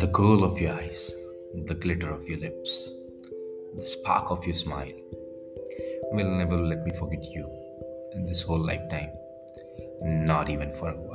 The glow of your eyes, the glitter of your lips, the spark of your smile will never let me forget you in this whole lifetime, not even for a while.